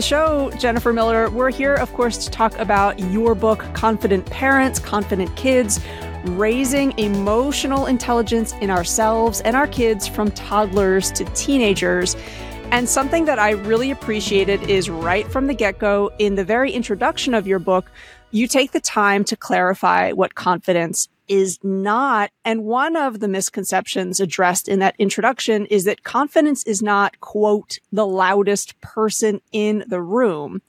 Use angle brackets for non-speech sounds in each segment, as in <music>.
the show, Jennifer Miller. We're here, of course, to talk about your book, Confident Parents, Confident Kids Raising Emotional Intelligence in Ourselves and Our Kids from Toddlers to Teenagers. And something that I really appreciated is right from the get go, in the very introduction of your book, you take the time to clarify what confidence is not. And one of the misconceptions addressed in that introduction is that confidence is not, quote, the loudest person in the room.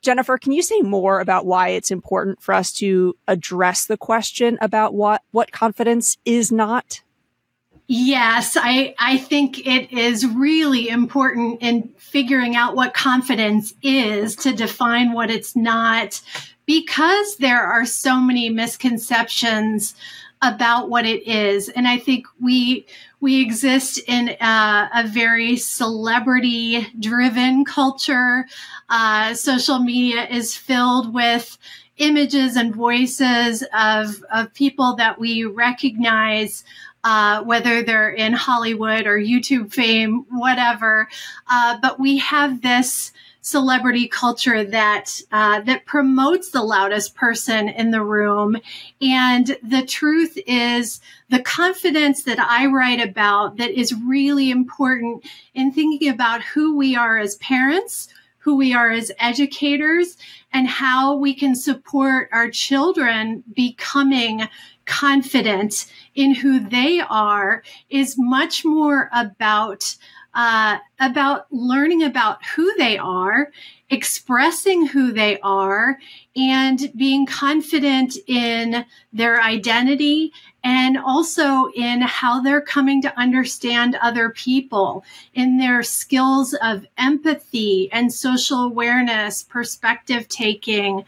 Jennifer, can you say more about why it's important for us to address the question about what, what confidence is not? Yes, I, I think it is really important in figuring out what confidence is to define what it's not because there are so many misconceptions about what it is and i think we we exist in a, a very celebrity driven culture uh, social media is filled with images and voices of of people that we recognize uh, whether they're in Hollywood or YouTube fame, whatever. Uh, but we have this celebrity culture that uh, that promotes the loudest person in the room. And the truth is, the confidence that I write about that is really important in thinking about who we are as parents, who we are as educators, and how we can support our children becoming confident in who they are is much more about uh, about learning about who they are, expressing who they are, and being confident in their identity and also in how they're coming to understand other people, in their skills of empathy and social awareness, perspective taking.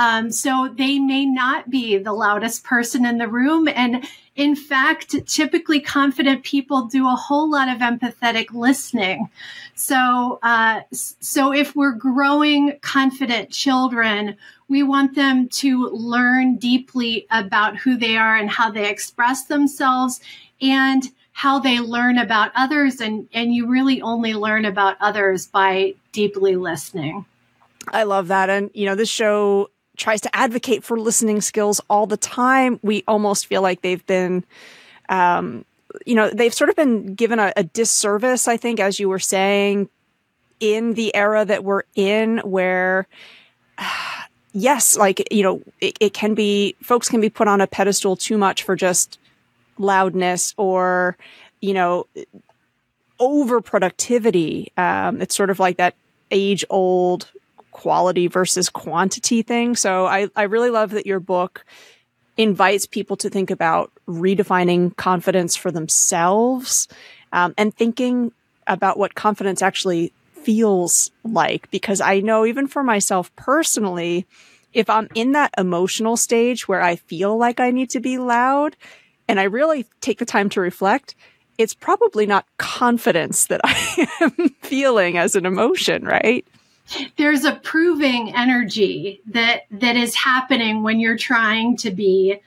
Um, so they may not be the loudest person in the room. And in fact, typically confident people do a whole lot of empathetic listening. So, uh, so if we're growing confident children, we want them to learn deeply about who they are and how they express themselves and how they learn about others. And, and you really only learn about others by deeply listening. I love that. And, you know, this show tries to advocate for listening skills all the time. We almost feel like they've been, um, you know, they've sort of been given a, a disservice, I think, as you were saying, in the era that we're in, where, <sighs> yes, like, you know, it, it can be, folks can be put on a pedestal too much for just loudness or, you know, over productivity. Um, it's sort of like that age old quality versus quantity thing. So I, I really love that your book invites people to think about redefining confidence for themselves um, and thinking about what confidence actually feels like. Because I know even for myself personally, if I'm in that emotional stage where I feel like I need to be loud and I really take the time to reflect, it's probably not confidence that <laughs> I am feeling as an emotion, right? There's a proving energy that that is happening when you're trying to be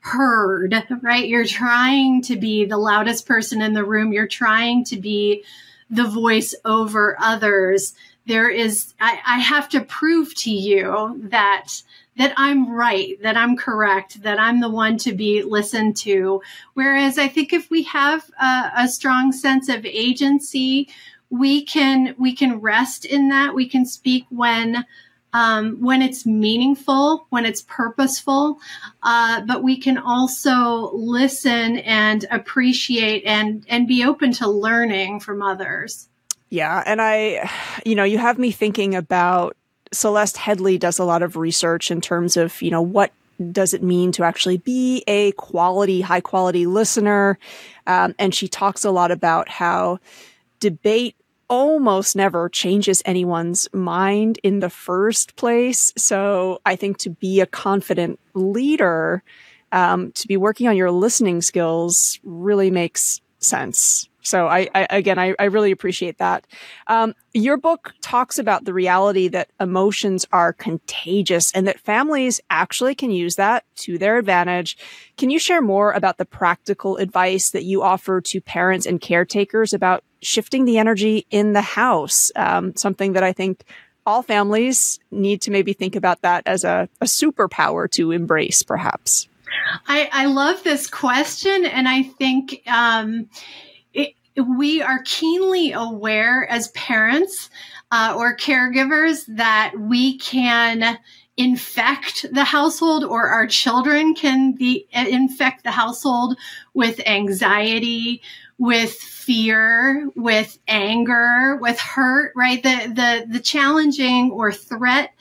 heard right? You're trying to be the loudest person in the room. You're trying to be the voice over others. There is I, I have to prove to you that that I'm right, that I'm correct, that I'm the one to be listened to. Whereas I think if we have a, a strong sense of agency, we can we can rest in that. We can speak when um, when it's meaningful, when it's purposeful, uh, but we can also listen and appreciate and and be open to learning from others. Yeah, and I, you know, you have me thinking about Celeste Headlee does a lot of research in terms of you know what does it mean to actually be a quality, high quality listener, um, and she talks a lot about how debate almost never changes anyone's mind in the first place. So I think to be a confident leader, um, to be working on your listening skills really makes sense. So I, I again, I, I, really appreciate that. Um, your book talks about the reality that emotions are contagious and that families actually can use that to their advantage. Can you share more about the practical advice that you offer to parents and caretakers about shifting the energy in the house? Um, something that I think all families need to maybe think about that as a, a superpower to embrace, perhaps? I, I love this question, and I think um, it, we are keenly aware as parents uh, or caregivers that we can infect the household or our children can be infect the household with anxiety with fear with anger with hurt right the the the challenging or threat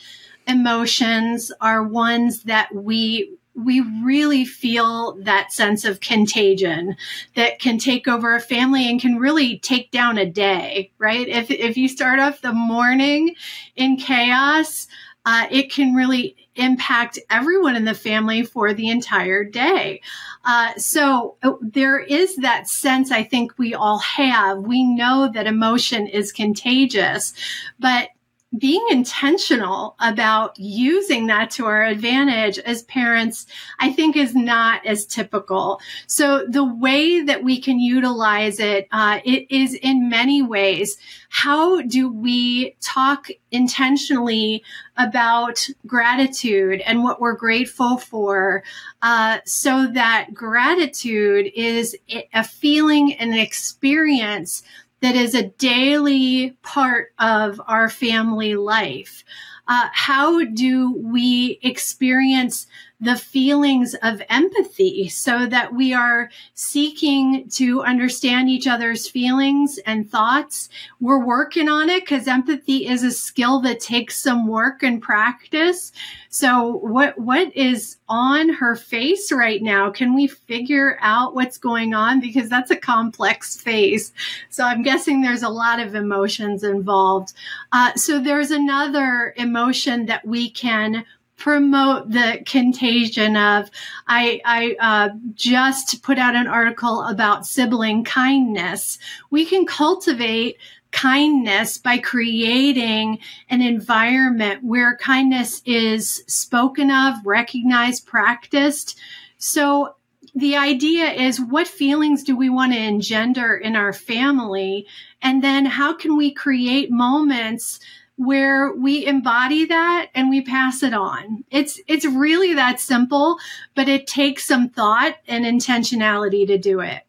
emotions are ones that we we really feel that sense of contagion that can take over a family and can really take down a day, right? If, if you start off the morning in chaos, uh, it can really impact everyone in the family for the entire day. Uh, so uh, there is that sense I think we all have. We know that emotion is contagious, but being intentional about using that to our advantage as parents, I think is not as typical. So the way that we can utilize it, uh, it is in many ways. How do we talk intentionally about gratitude and what we're grateful for, uh, so that gratitude is a feeling and an experience that is a daily part of our family life. Uh, how do we experience the feelings of empathy so that we are seeking to understand each other's feelings and thoughts. We're working on it because empathy is a skill that takes some work and practice. So what, what is on her face right now? Can we figure out what's going on? Because that's a complex face. So I'm guessing there's a lot of emotions involved. Uh, so there's another emotion that we can promote the contagion of i i uh, just put out an article about sibling kindness. We can cultivate kindness by creating an environment where kindness is spoken of recognized practiced. So the idea is what feelings do we want to engender in our family? And then how can we create moments where we embody that and we pass it on. It's it's really that simple, but it takes some thought and intentionality to do it.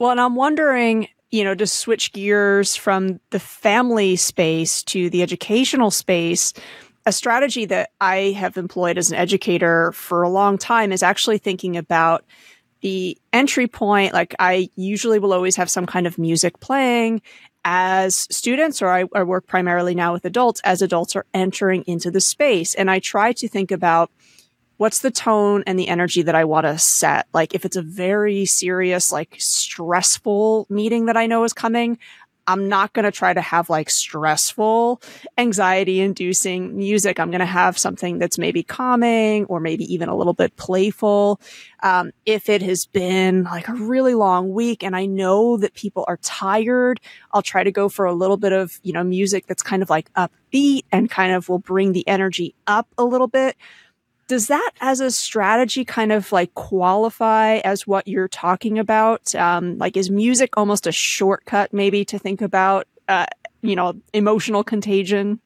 Well, and I'm wondering, you know, to switch gears from the family space to the educational space, a strategy that I have employed as an educator for a long time is actually thinking about the entry point. Like I usually will always have some kind of music playing as students, or I, I, work primarily now with adults, as adults are entering into the space. And I try to think about what's the tone and the energy that I want to set. Like if it's a very serious, like stressful meeting that I know is coming, I'm not going to try to have like stressful, anxiety inducing music. I'm going to have something that's maybe calming or maybe even a little bit playful. Um, if it has been like a really long week and I know that people are tired, I'll try to go for a little bit of, you know, music that's kind of like upbeat and kind of will bring the energy up a little bit does that as a strategy kind of like qualify as what you're talking about? Um, like, is music almost a shortcut maybe to think about, uh, you know, emotional contagion?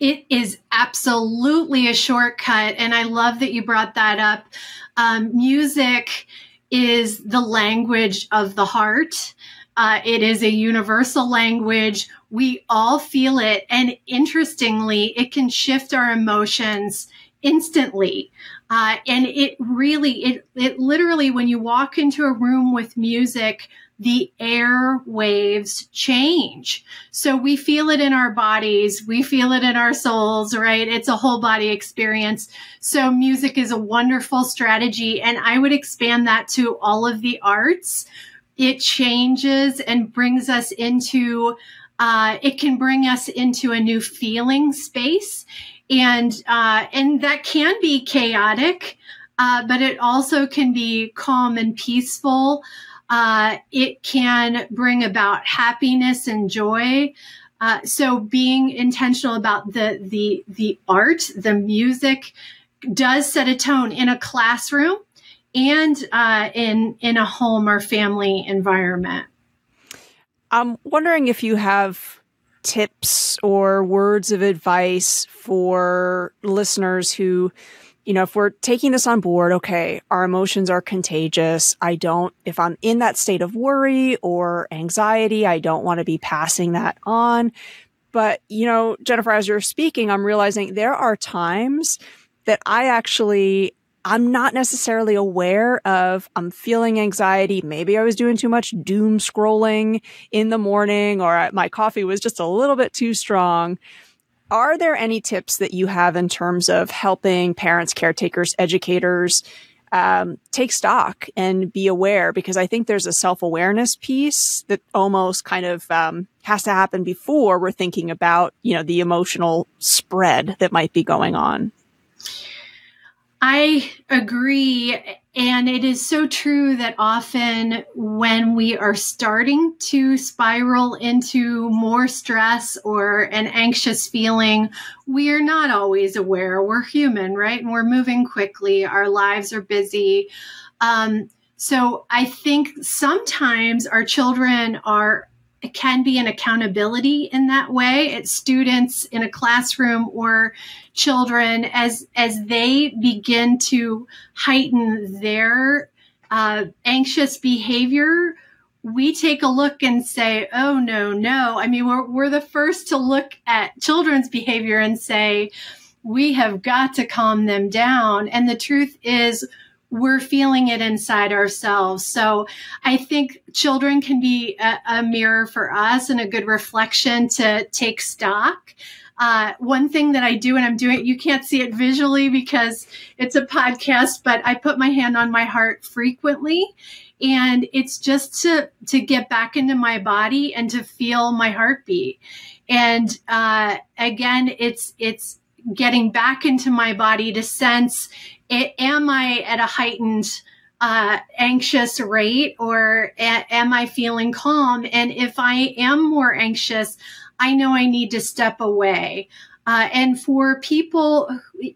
It is absolutely a shortcut. And I love that you brought that up. Um, music is the language of the heart. Uh, it is a universal language. We all feel it. And interestingly, it can shift our emotions instantly. Uh, and it really, it, it literally, when you walk into a room with music, the air waves change. So we feel it in our bodies. We feel it in our souls, right? It's a whole body experience. So music is a wonderful strategy. And I would expand that to all of the arts. It changes and brings us into, uh, it can bring us into a new feeling space and uh, and that can be chaotic, uh, but it also can be calm and peaceful. Uh, it can bring about happiness and joy. Uh, so being intentional about the the the art, the music, does set a tone in a classroom and uh, in in a home or family environment. I'm wondering if you have tips or words of advice for listeners who, you know, if we're taking this on board, okay, our emotions are contagious. I don't, if I'm in that state of worry or anxiety, I don't want to be passing that on. But, you know, Jennifer, as you're speaking, I'm realizing there are times that I actually I'm not necessarily aware of I'm feeling anxiety. Maybe I was doing too much doom scrolling in the morning or my coffee was just a little bit too strong. Are there any tips that you have in terms of helping parents, caretakers, educators um, take stock and be aware? Because I think there's a self awareness piece that almost kind of um, has to happen before we're thinking about, you know, the emotional spread that might be going on. I agree. And it is so true that often when we are starting to spiral into more stress or an anxious feeling, we are not always aware. We're human, right? And we're moving quickly. Our lives are busy. Um, so I think sometimes our children are it can be an accountability in that way. It's students in a classroom or children as as they begin to heighten their uh, anxious behavior we take a look and say oh no no. I mean we're, we're the first to look at children's behavior and say we have got to calm them down. And the truth is we're feeling it inside ourselves. So I think children can be a, a mirror for us and a good reflection to take stock. Uh, one thing that I do, and I'm doing, you can't see it visually because it's a podcast, but I put my hand on my heart frequently. And it's just to, to get back into my body and to feel my heartbeat. And, uh, again, it's, it's getting back into my body to sense it, am I at a heightened uh, anxious rate or a- am I feeling calm? And if I am more anxious, I know I need to step away. Uh, and for people,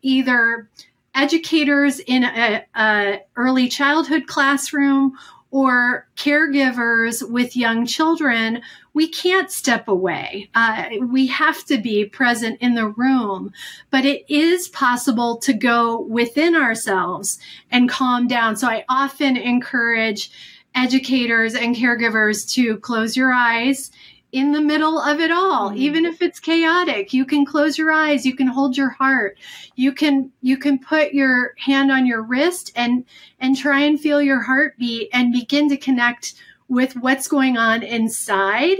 either educators in a, a early childhood classroom or caregivers with young children, we can't step away. Uh, we have to be present in the room, but it is possible to go within ourselves and calm down. So I often encourage educators and caregivers to close your eyes in the middle of it all. Mm-hmm. even if it's chaotic you can close your eyes you can hold your heart you can you can put your hand on your wrist and and try and feel your heartbeat and begin to connect with what's going on inside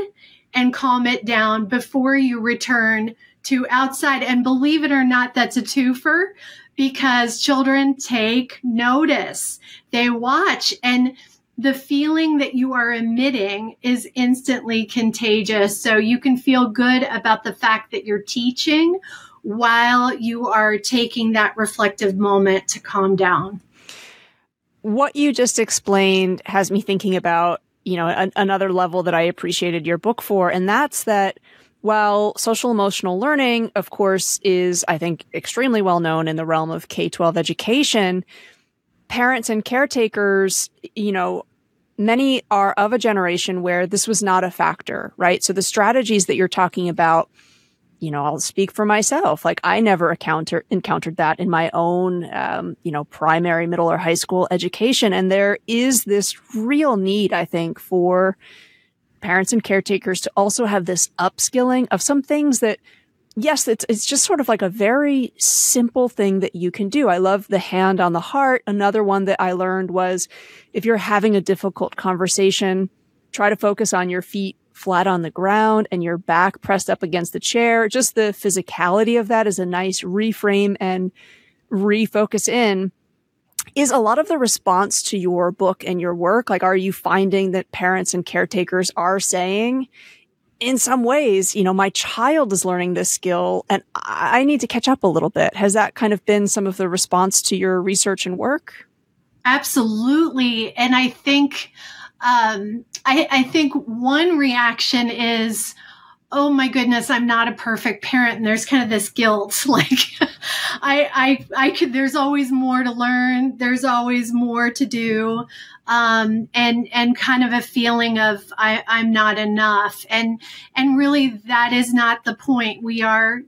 and calm it down before you return to outside. And believe it or not that's a twofer because children take notice. They watch and the feeling that you are emitting is instantly contagious. So you can feel good about the fact that you're teaching while you are taking that reflective moment to calm down. What you just explained has me thinking about, you know, an, another level that I appreciated your book for, and that's that while social emotional learning, of course, is, I think, extremely well known in the realm of K 12 education, parents and caretakers, you know, many are of a generation where this was not a factor, right? So the strategies that you're talking about, you know, I'll speak for myself. Like I never encounter, encountered that in my own, um, you know, primary, middle or high school education. And there is this real need, I think, for parents and caretakers to also have this upskilling of some things that yes, it's it's just sort of like a very simple thing that you can do. I love the hand on the heart. Another one that I learned was if you're having a difficult conversation, try to focus on your feet flat on the ground and your back pressed up against the chair. Just the physicality of that is a nice reframe and refocus in. Is a lot of the response to your book and your work? Like, are you finding that parents and caretakers are saying, in some ways, you know, my child is learning this skill and I need to catch up a little bit. Has that kind of been some of the response to your research and work? Absolutely. And I think, um, I, I think one reaction is, oh my goodness, I'm not a perfect parent. And there's kind of this guilt. <laughs> Like I, I, I could, there's always more to learn. There's always more to do. Um, and, and kind of a feeling of I, I'm not enough. And, and really that is not the point. We are,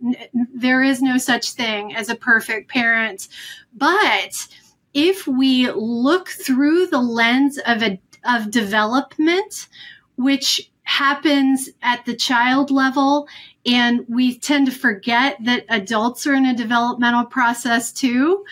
there is no such thing as a perfect parent. But if we look through the lens of a, of development, which happens at the child level and we tend to forget that adults are in a developmental process too.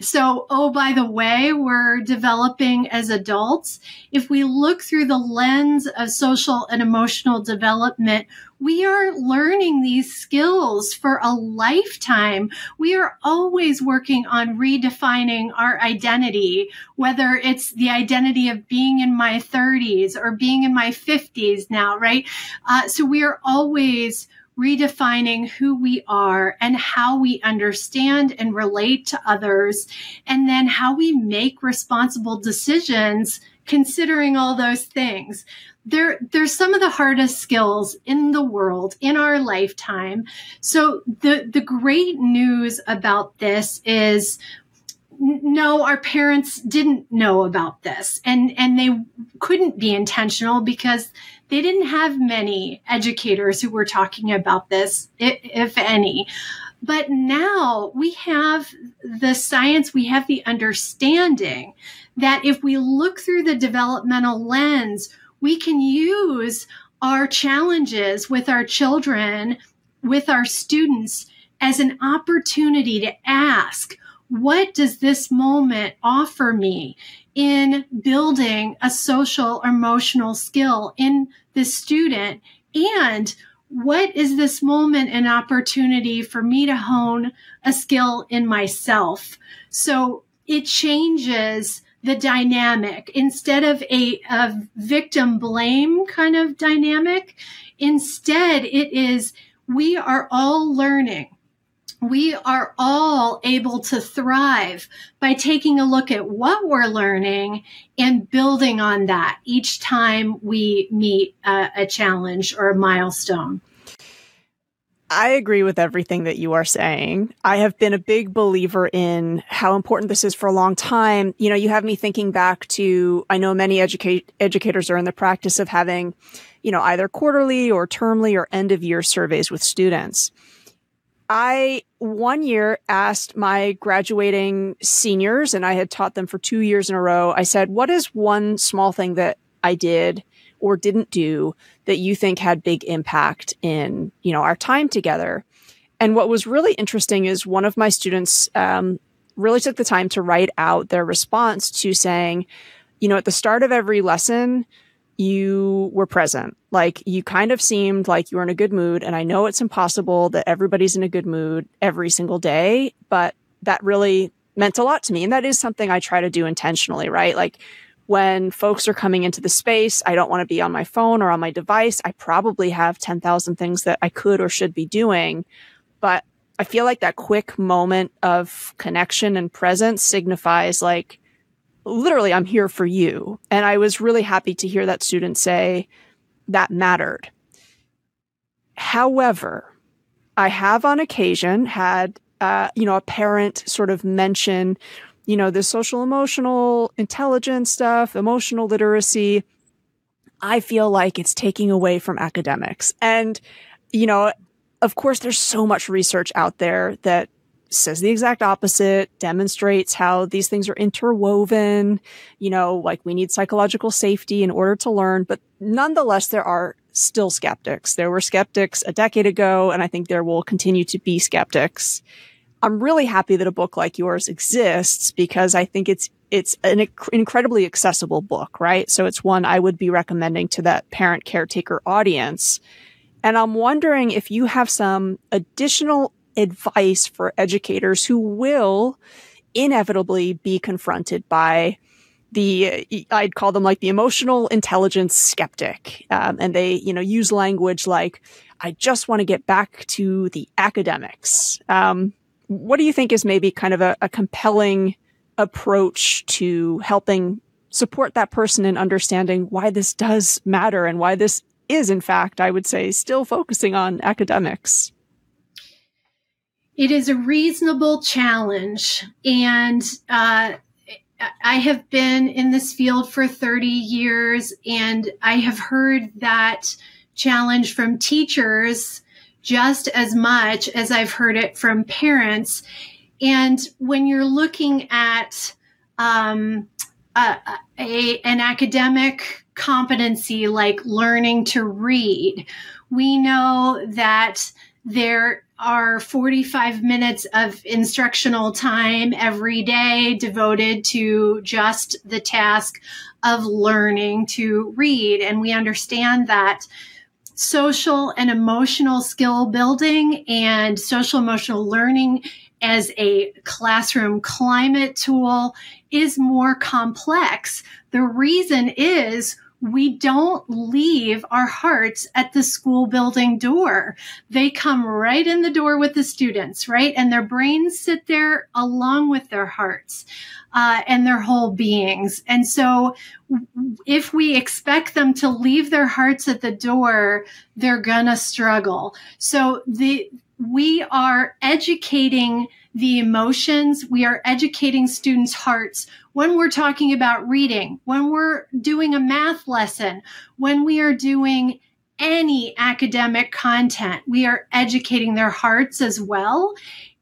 So, oh, by the way, we're developing as adults. If we look through the lens of social and emotional development, we are learning these skills for a lifetime. We are always working on redefining our identity, whether it's the identity of being in my 30s or being in my 50s now, right? Uh, so we are always redefining who we are and how we understand and relate to others, and then how we make responsible decisions considering all those things they're, they're some of the hardest skills in the world in our lifetime. So the, the great news about this is no, our parents didn't know about this and, and they couldn't be intentional because they didn't have many educators who were talking about this, if any. But now we have the science, we have the understanding that if we look through the developmental lens, we can use our challenges with our children, with our students as an opportunity to ask, what does this moment offer me in building a social emotional skill in the student? And what is this moment an opportunity for me to hone a skill in myself? So it changes the dynamic instead of a, a victim blame kind of dynamic. Instead, it is we are all learning. We are all able to thrive by taking a look at what we're learning and building on that each time we meet a, a challenge or a milestone. I agree with everything that you are saying. I have been a big believer in how important this is for a long time. You know, you have me thinking back to, I know many educate, educators are in the practice of having, you know, either quarterly or termly or end of year surveys with students. I one year asked my graduating seniors, and I had taught them for two years in a row. I said, what is one small thing that I did or didn't do that you think had big impact in, you know, our time together. And what was really interesting is one of my students um, really took the time to write out their response to saying, you know, at the start of every lesson, you were present. Like you kind of seemed like you were in a good mood. And I know it's impossible that everybody's in a good mood every single day, but that really meant a lot to me. And that is something I try to do intentionally, right? Like when folks are coming into the space, I don't want to be on my phone or on my device. I probably have 10,000 things that I could or should be doing. But I feel like that quick moment of connection and presence signifies like, literally, I'm here for you. And I was really happy to hear that student say that mattered. However, I have on occasion had, uh, you know, a parent sort of mention you know, the social emotional intelligence stuff, emotional literacy, I feel like it's taking away from academics. And, you know, of course, there's so much research out there that says the exact opposite, demonstrates how these things are interwoven, you know, like we need psychological safety in order to learn. But nonetheless, there are still skeptics. There were skeptics a decade ago, and I think there will continue to be skeptics. I'm really happy that a book like yours exists because I think it's it's an incredibly accessible book, right? So it's one I would be recommending to that parent caretaker audience. And I'm wondering if you have some additional advice for educators who will inevitably be confronted by the I'd call them like the emotional intelligence skeptic, um, and they you know use language like I just want to get back to the academics. Um, what do you think is maybe kind of a, a compelling approach to helping support that person in understanding why this does matter and why this is, in fact, I would say, still focusing on academics. It is a reasonable challenge. And uh, I have been in this field for 30 years, and I have heard that challenge from teachers just as much as I've heard it from parents. And when you're looking at um, a, a, an academic competency like learning to read, we know that there are 45 minutes of instructional time every day devoted to just the task of learning to read. And we understand that social and emotional skill building and social emotional learning as a classroom climate tool is more complex. The reason is we don't leave our hearts at the school building door. They come right in the door with the students, right? And their brains sit there along with their hearts. Uh, and their whole beings. And so if we expect them to leave their hearts at the door, they're gonna struggle. So the, we are educating the emotions. We are educating students' hearts when we're talking about reading, when we're doing a math lesson, when we are doing any academic content, we are educating their hearts as well.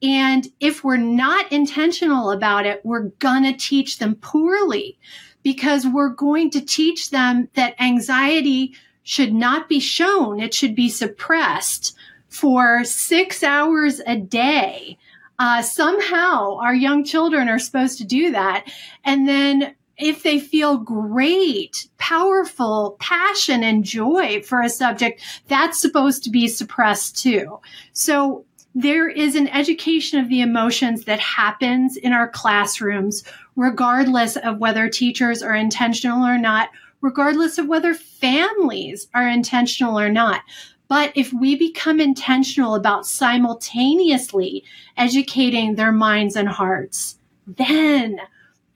And if we're not intentional about it, we're gonna teach them poorly because we're going to teach them that anxiety should not be shown. It should be suppressed for six hours a day uh, somehow our young children are supposed to do that. And then if they feel great, powerful passion and joy for a subject, that's supposed to be suppressed too. So there is an education of the emotions that happens in our classrooms, regardless of whether teachers are intentional or not, regardless of whether families are intentional or not. But if we become intentional about simultaneously educating their minds and hearts, then,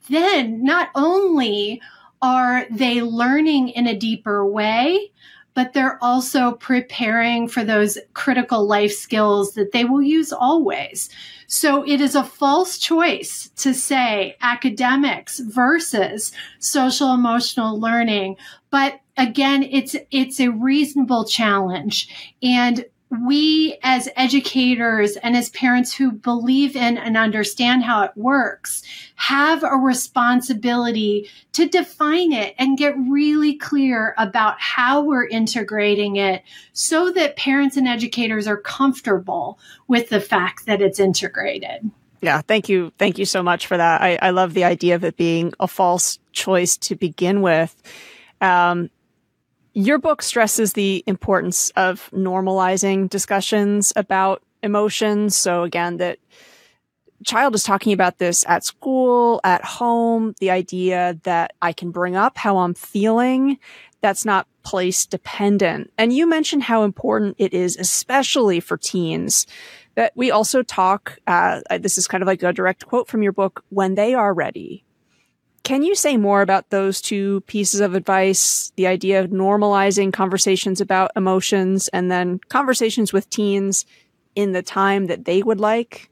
then not only are they learning in a deeper way, but they're also preparing for those critical life skills that they will use always. So it is a false choice to say academics versus social emotional learning. But again, it's, it's a reasonable challenge. And we as educators and as parents who believe in and understand how it works have a responsibility to define it and get really clear about how we're integrating it so that parents and educators are comfortable with the fact that it's integrated. Yeah, thank you. Thank you so much for that. I, I love the idea of it being a false choice to begin with. Um, your book stresses the importance of normalizing discussions about emotions. So again, that child is talking about this at school, at home, the idea that I can bring up how I'm feeling. That's not place dependent. And you mentioned how important it is, especially for teens, that we also talk, uh, this is kind of like a direct quote from your book, when they are ready, can you say more about those two pieces of advice? The idea of normalizing conversations about emotions and then conversations with teens in the time that they would like?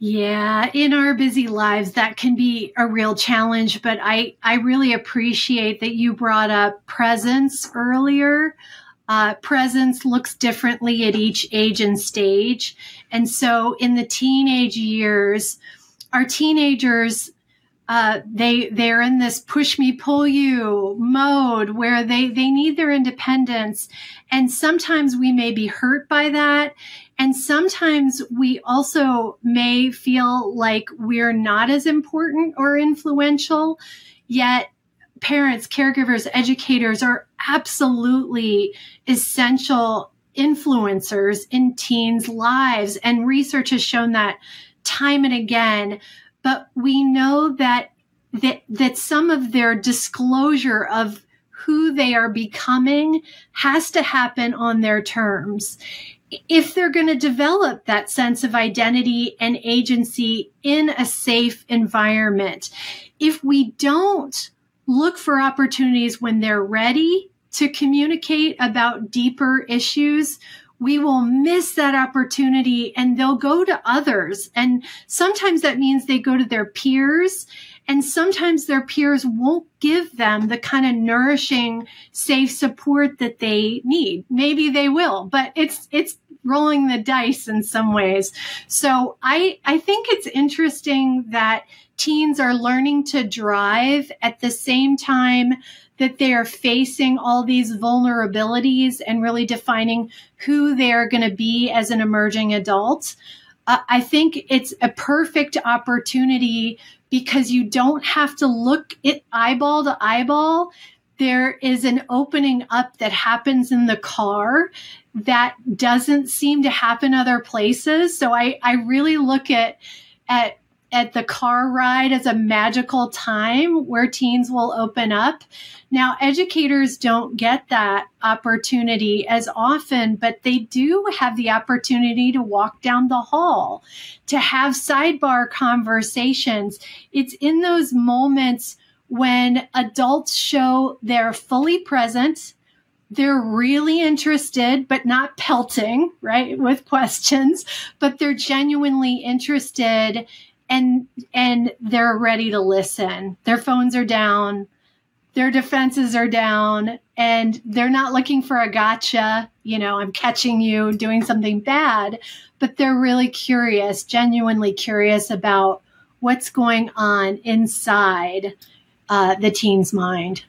Yeah, in our busy lives, that can be a real challenge, but I, I really appreciate that you brought up presence earlier. Uh, presence looks differently at each age and stage. And so in the teenage years, our teenagers uh, they they're in this push me pull you mode where they they need their independence. And sometimes we may be hurt by that. And sometimes we also may feel like we're not as important or influential. Yet parents caregivers educators are absolutely essential influencers in teens lives. And research has shown that time and again but we know that that that some of their disclosure of who they are becoming has to happen on their terms. If they're going to develop that sense of identity and agency in a safe environment if we don't look for opportunities when they're ready to communicate about deeper issues, we will miss that opportunity and they'll go to others. And sometimes that means they go to their peers and sometimes their peers won't give them the kind of nourishing, safe support that they need. Maybe they will, but it's, it's rolling the dice in some ways. So I, I think it's interesting that teens are learning to drive at the same time that they are facing all these vulnerabilities and really defining who they are going to be as an emerging adult. Uh, I think it's a perfect opportunity because you don't have to look it eyeball to eyeball. There is an opening up that happens in the car that doesn't seem to happen other places. So I, I really look at, at at the car ride as a magical time where teens will open up. Now, educators don't get that opportunity as often, but they do have the opportunity to walk down the hall, to have sidebar conversations. It's in those moments when adults show they're fully present, they're really interested, but not pelting, right, with <laughs> questions, but they're genuinely interested and and they're ready to listen. Their phones are down, their defenses are down, and they're not looking for a gotcha, you know, I'm catching you doing something bad, but they're really curious, genuinely curious about what's going on inside uh, the teen's mind.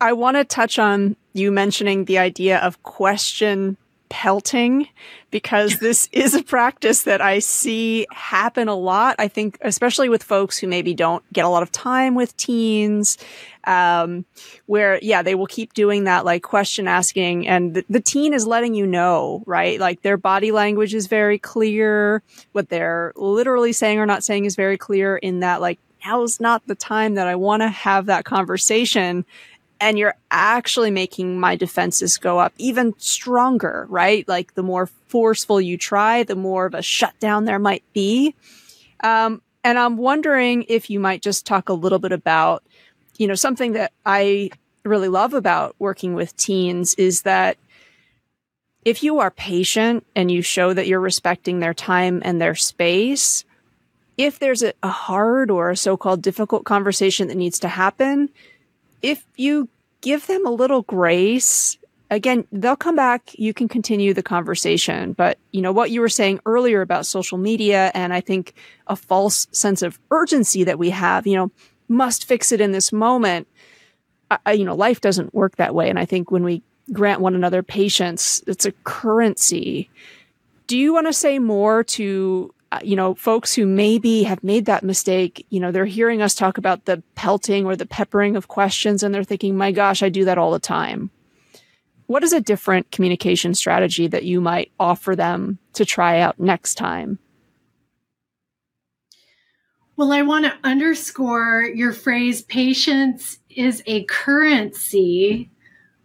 I want to touch on you mentioning the idea of question pelting because <laughs> this is a practice that I see happen a lot. I think, especially with folks who maybe don't get a lot of time with teens, um, where, yeah, they will keep doing that, like question asking and the, the teen is letting you know, right? Like their body language is very clear. What they're literally saying or not saying is very clear in that, like, now's not the time that I want to have that conversation and you're actually making my defenses go up even stronger, right? Like the more forceful you try, the more of a shutdown there might be. Um, and I'm wondering if you might just talk a little bit about, you know, something that I really love about working with teens is that if you are patient and you show that you're respecting their time and their space, if there's a, a hard or a so-called difficult conversation that needs to happen, if you give them a little grace, again, they'll come back. You can continue the conversation. But, you know, what you were saying earlier about social media and I think a false sense of urgency that we have, you know, must fix it in this moment. I, you know, life doesn't work that way. And I think when we grant one another patience, it's a currency. Do you want to say more to Uh, you know, folks who maybe have made that mistake, you know, they're hearing us talk about the pelting or the peppering of questions and they're thinking, my gosh, I do that all the time. What is a different communication strategy that you might offer them to try out next time? Well, I want to underscore your phrase patience is a currency.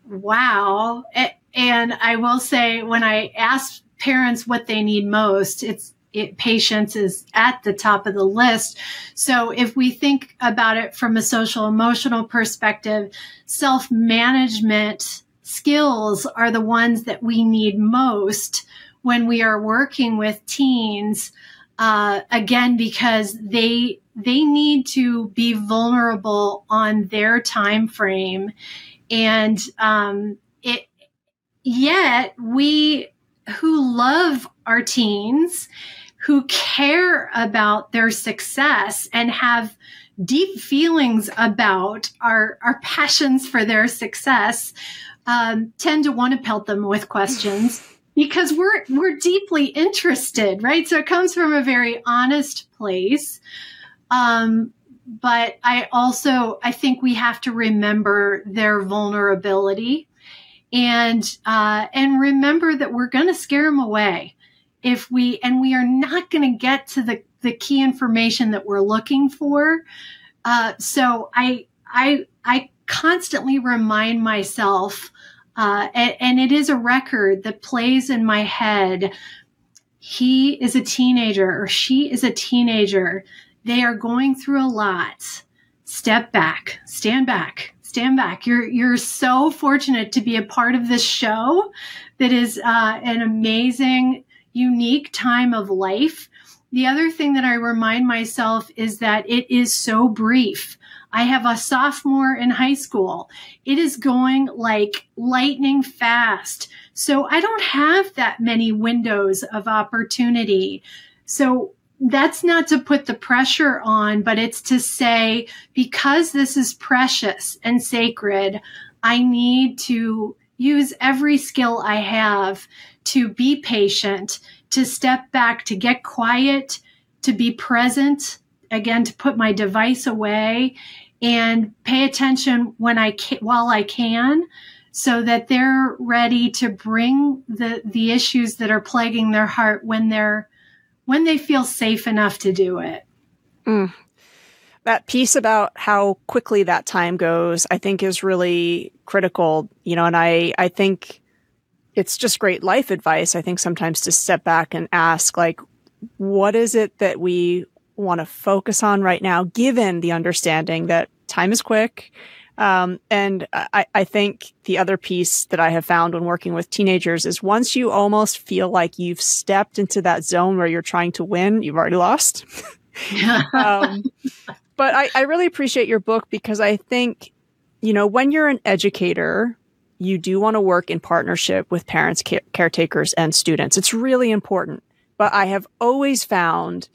Wow. And I will say, when I ask parents what they need most, it's it, patience is at the top of the list. So if we think about it from a social emotional perspective, self management skills are the ones that we need most when we are working with teens. Uh, again, because they they need to be vulnerable on their time frame, and um, it. Yet we who love our teens who care about their success and have deep feelings about our, our passions for their success um, tend to want to pelt them with questions <laughs> because we're we're deeply interested right? So it comes from a very honest place. Um, but i also i think we have to remember their vulnerability and uh, and remember that we're going to scare them away if we and we are not going to get to the the key information that we're looking for. Uh, so i i i constantly remind myself uh, and, and it is a record that plays in my head. He is a teenager or she is a teenager. They are going through a lot. Step back stand back stand back. You're you're so fortunate to be a part of this show that is uh, an amazing, unique time of life. The other thing that I remind myself is that it is so brief. I have a sophomore in high school. It is going like lightning fast. So I don't have that many windows of opportunity. So that's not to put the pressure on, but it's to say, because this is precious and sacred, I need to use every skill I have to be patient, to step back, to get quiet, to be present, again, to put my device away and pay attention when I can, while I can so that they're ready to bring the, the issues that are plaguing their heart when they're when they feel safe enough to do it. Mm. That piece about how quickly that time goes, I think is really critical, you know, and I, I think it's just great life advice. I think sometimes to step back and ask, like, what is it that we want to focus on right now, given the understanding that time is quick um, and I, I think the other piece that I have found when working with teenagers is once you almost feel like you've stepped into that zone where you're trying to win, you've already lost. <laughs> um, but I, I really appreciate your book because I think, you know, when you're an educator, you do want to work in partnership with parents, care- caretakers, and students. It's really important. But I have always found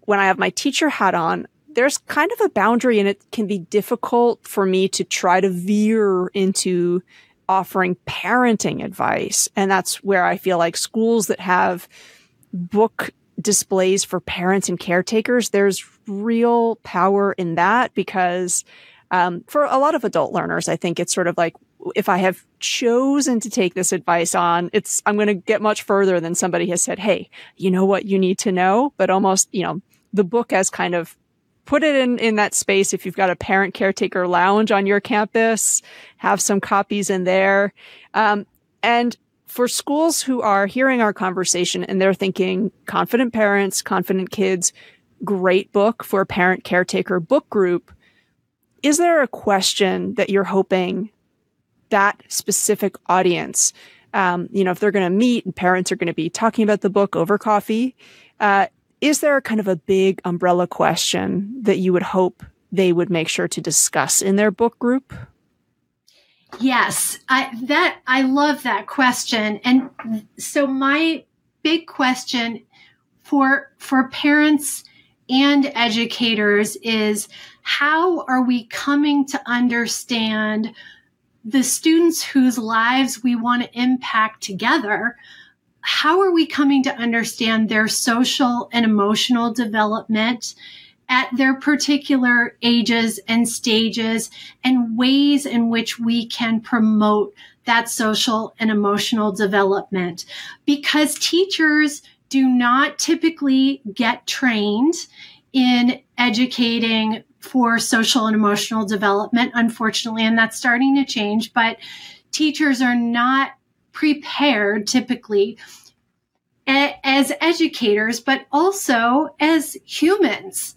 when I have my teacher hat on, there's kind of a boundary and it can be difficult for me to try to veer into offering parenting advice. And that's where I feel like schools that have book displays for parents and caretakers, there's real power in that because um, for a lot of adult learners, I think it's sort of like if I have chosen to take this advice on, it's I'm going to get much further than somebody has said, "Hey, you know what you need to know," but almost, you know, the book has kind of put it in, in that space. If you've got a parent caretaker lounge on your campus, have some copies in there. Um, and for schools who are hearing our conversation and they're thinking confident parents, confident kids, great book for a parent caretaker book group. Is there a question that you're hoping that specific audience, um, you know, if they're going to meet and parents are going to be talking about the book over coffee, uh, is there a kind of a big umbrella question that you would hope they would make sure to discuss in their book group? Yes, I that I love that question. And so my big question for for parents and educators is how are we coming to understand the students whose lives we want to impact together how are we coming to understand their social and emotional development at their particular ages and stages and ways in which we can promote that social and emotional development because teachers do not typically get trained in educating for social and emotional development, unfortunately, and that's starting to change, but teachers are not prepared typically as educators, but also as humans.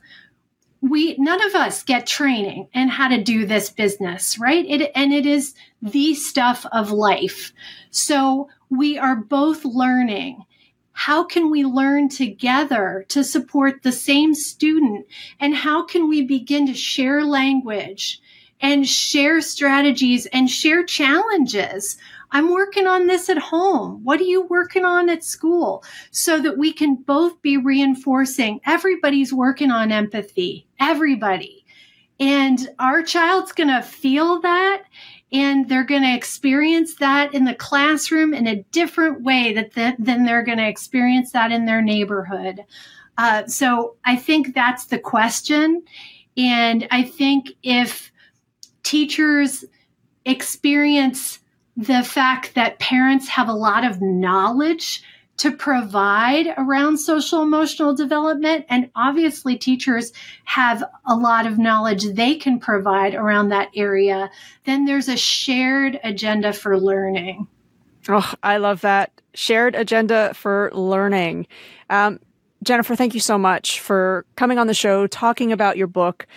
We, none of us get training in how to do this business, right? It, and it is the stuff of life. So we are both learning. How can we learn together to support the same student? And how can we begin to share language and share strategies and share challenges I'm working on this at home. What are you working on at school? So that we can both be reinforcing everybody's working on empathy, everybody. And our child's going to feel that and they're going to experience that in the classroom in a different way that the, than they're going to experience that in their neighborhood. Uh, so I think that's the question. And I think if teachers experience the fact that parents have a lot of knowledge to provide around social emotional development. And obviously, teachers have a lot of knowledge they can provide around that area. Then there's a shared agenda for learning. Oh, I love that. Shared agenda for learning. Um, Jennifer, thank you so much for coming on the show, talking about your book.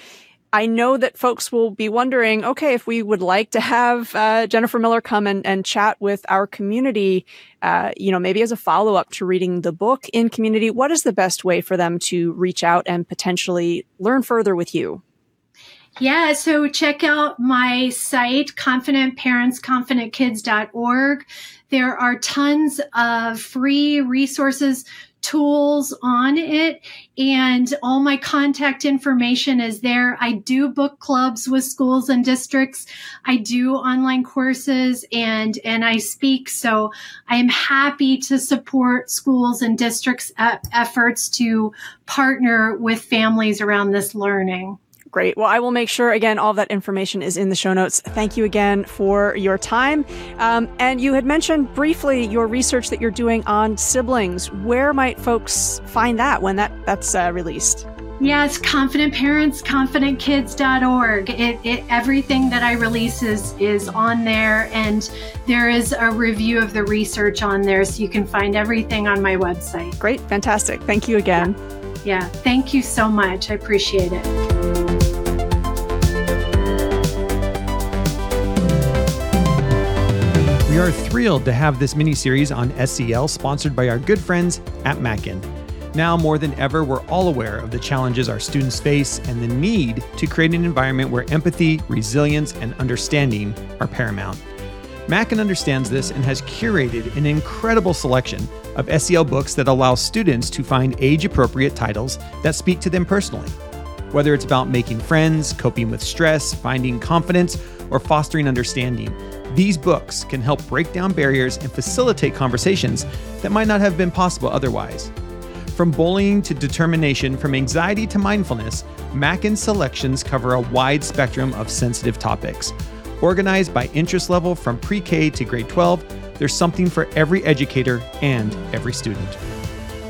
I know that folks will be wondering, okay, if we would like to have uh, Jennifer Miller come and, and chat with our community, uh, you know, maybe as a follow up to reading the book in community, what is the best way for them to reach out and potentially learn further with you? Yeah, so check out my site, confidentparentsconfidentkids.org. There are tons of free resources tools on it and all my contact information is there. I do book clubs with schools and districts. I do online courses and, and I speak. So I am happy to support schools and districts efforts to partner with families around this learning. Great. Well, I will make sure, again, all that information is in the show notes. Thank you again for your time. Um, and you had mentioned briefly your research that you're doing on siblings. Where might folks find that when that, that's uh, released? Yes, Confident Parents, ConfidentKids.org. It, it, everything that I release is, is on there, and there is a review of the research on there, so you can find everything on my website. Great, fantastic. Thank you again. Yeah, yeah. thank you so much. I appreciate it. Are thrilled to have this mini series on SEL sponsored by our good friends at Mackin. Now more than ever, we're all aware of the challenges our students face and the need to create an environment where empathy, resilience, and understanding are paramount. Mackin understands this and has curated an incredible selection of SEL books that allow students to find age appropriate titles that speak to them personally. Whether it's about making friends, coping with stress, finding confidence, or fostering understanding, these books can help break down barriers and facilitate conversations that might not have been possible otherwise. From bullying to determination, from anxiety to mindfulness, Mackin's selections cover a wide spectrum of sensitive topics. Organized by interest level from pre K to grade 12, there's something for every educator and every student.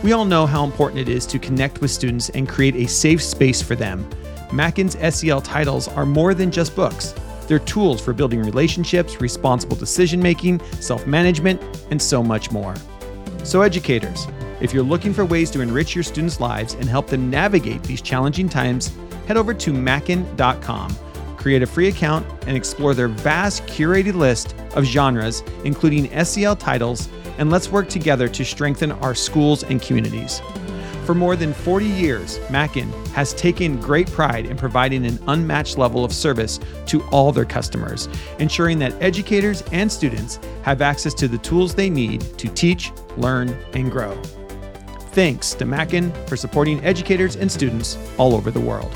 We all know how important it is to connect with students and create a safe space for them. Mackin's SEL titles are more than just books. They're tools for building relationships, responsible decision making, self management, and so much more. So, educators, if you're looking for ways to enrich your students' lives and help them navigate these challenging times, head over to mackin.com, create a free account, and explore their vast curated list of genres, including SEL titles, and let's work together to strengthen our schools and communities. For more than 40 years, Mackin has taken great pride in providing an unmatched level of service to all their customers, ensuring that educators and students have access to the tools they need to teach, learn, and grow. Thanks to Mackin for supporting educators and students all over the world.